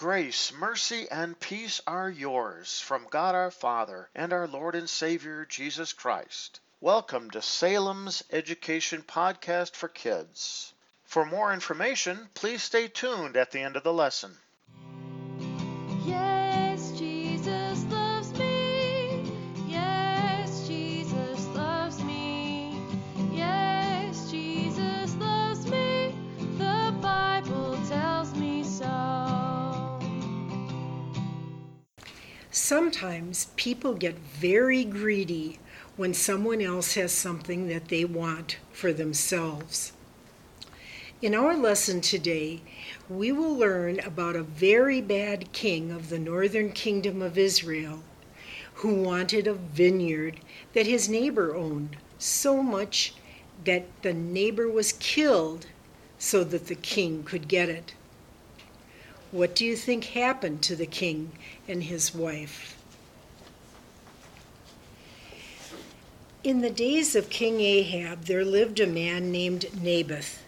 Grace, mercy, and peace are yours from God our Father and our Lord and Savior Jesus Christ. Welcome to Salem's Education Podcast for Kids. For more information, please stay tuned at the end of the lesson. Sometimes people get very greedy when someone else has something that they want for themselves. In our lesson today, we will learn about a very bad king of the northern kingdom of Israel who wanted a vineyard that his neighbor owned so much that the neighbor was killed so that the king could get it. What do you think happened to the king and his wife? In the days of King Ahab, there lived a man named Naboth.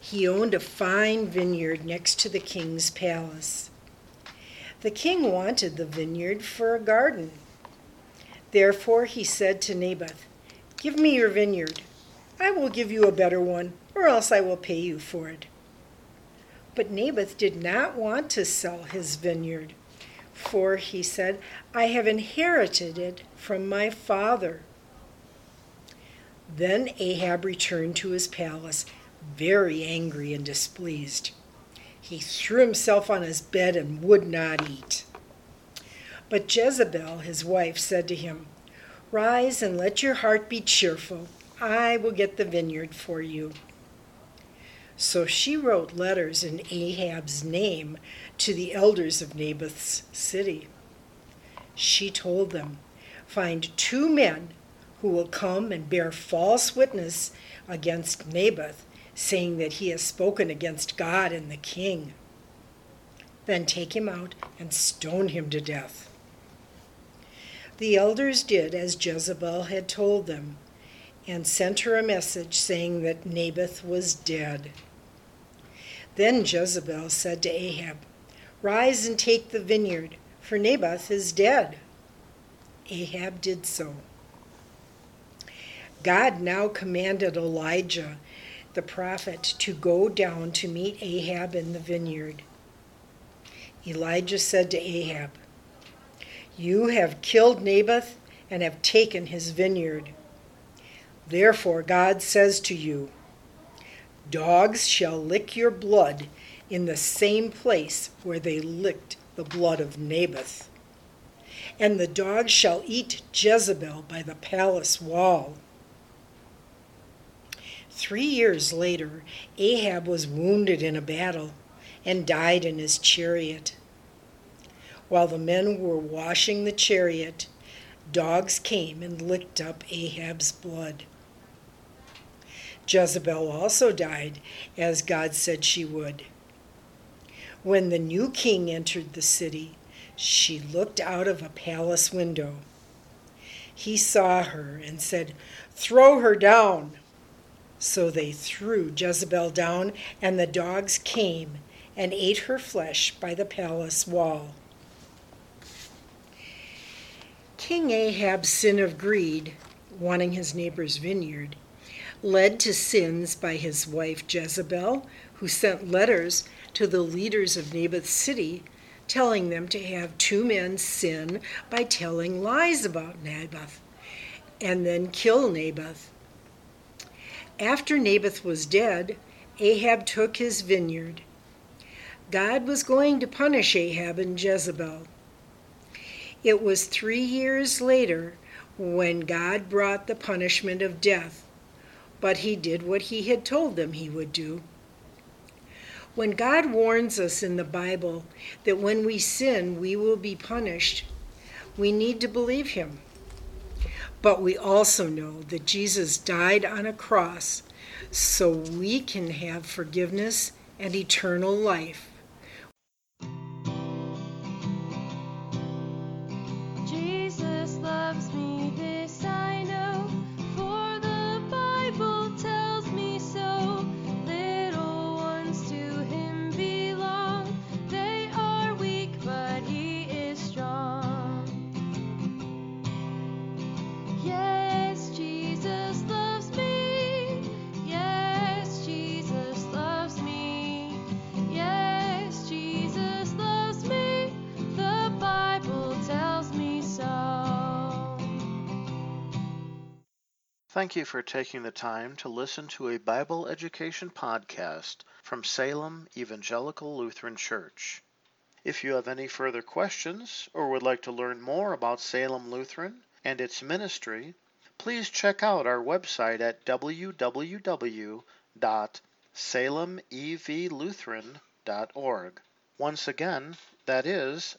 He owned a fine vineyard next to the king's palace. The king wanted the vineyard for a garden. Therefore he said to Naboth, Give me your vineyard. I will give you a better one, or else I will pay you for it. But Naboth did not want to sell his vineyard, for he said, I have inherited it from my father. Then Ahab returned to his palace, very angry and displeased. He threw himself on his bed and would not eat. But Jezebel, his wife, said to him, Rise and let your heart be cheerful. I will get the vineyard for you. So she wrote letters in Ahab's name to the elders of Naboth's city. She told them, Find two men who will come and bear false witness against Naboth, saying that he has spoken against God and the king. Then take him out and stone him to death. The elders did as Jezebel had told them, and sent her a message saying that Naboth was dead. Then Jezebel said to Ahab, Rise and take the vineyard, for Naboth is dead. Ahab did so. God now commanded Elijah, the prophet, to go down to meet Ahab in the vineyard. Elijah said to Ahab, You have killed Naboth and have taken his vineyard. Therefore, God says to you, Dogs shall lick your blood in the same place where they licked the blood of Naboth. And the dogs shall eat Jezebel by the palace wall. Three years later, Ahab was wounded in a battle and died in his chariot. While the men were washing the chariot, dogs came and licked up Ahab's blood. Jezebel also died, as God said she would. When the new king entered the city, she looked out of a palace window. He saw her and said, Throw her down. So they threw Jezebel down, and the dogs came and ate her flesh by the palace wall. King Ahab's sin of greed, wanting his neighbor's vineyard, led to sins by his wife Jezebel, who sent letters to the leaders of Naboth's city telling them to have two men sin by telling lies about Naboth and then kill Naboth. After Naboth was dead, Ahab took his vineyard. God was going to punish Ahab and Jezebel. It was three years later when God brought the punishment of death, but he did what he had told them he would do. When God warns us in the Bible that when we sin we will be punished, we need to believe him. But we also know that Jesus died on a cross so we can have forgiveness and eternal life. Thank you for taking the time to listen to a Bible education podcast from Salem Evangelical Lutheran Church. If you have any further questions or would like to learn more about Salem Lutheran and its ministry, please check out our website at www.salemevlutheran.org. Once again, that is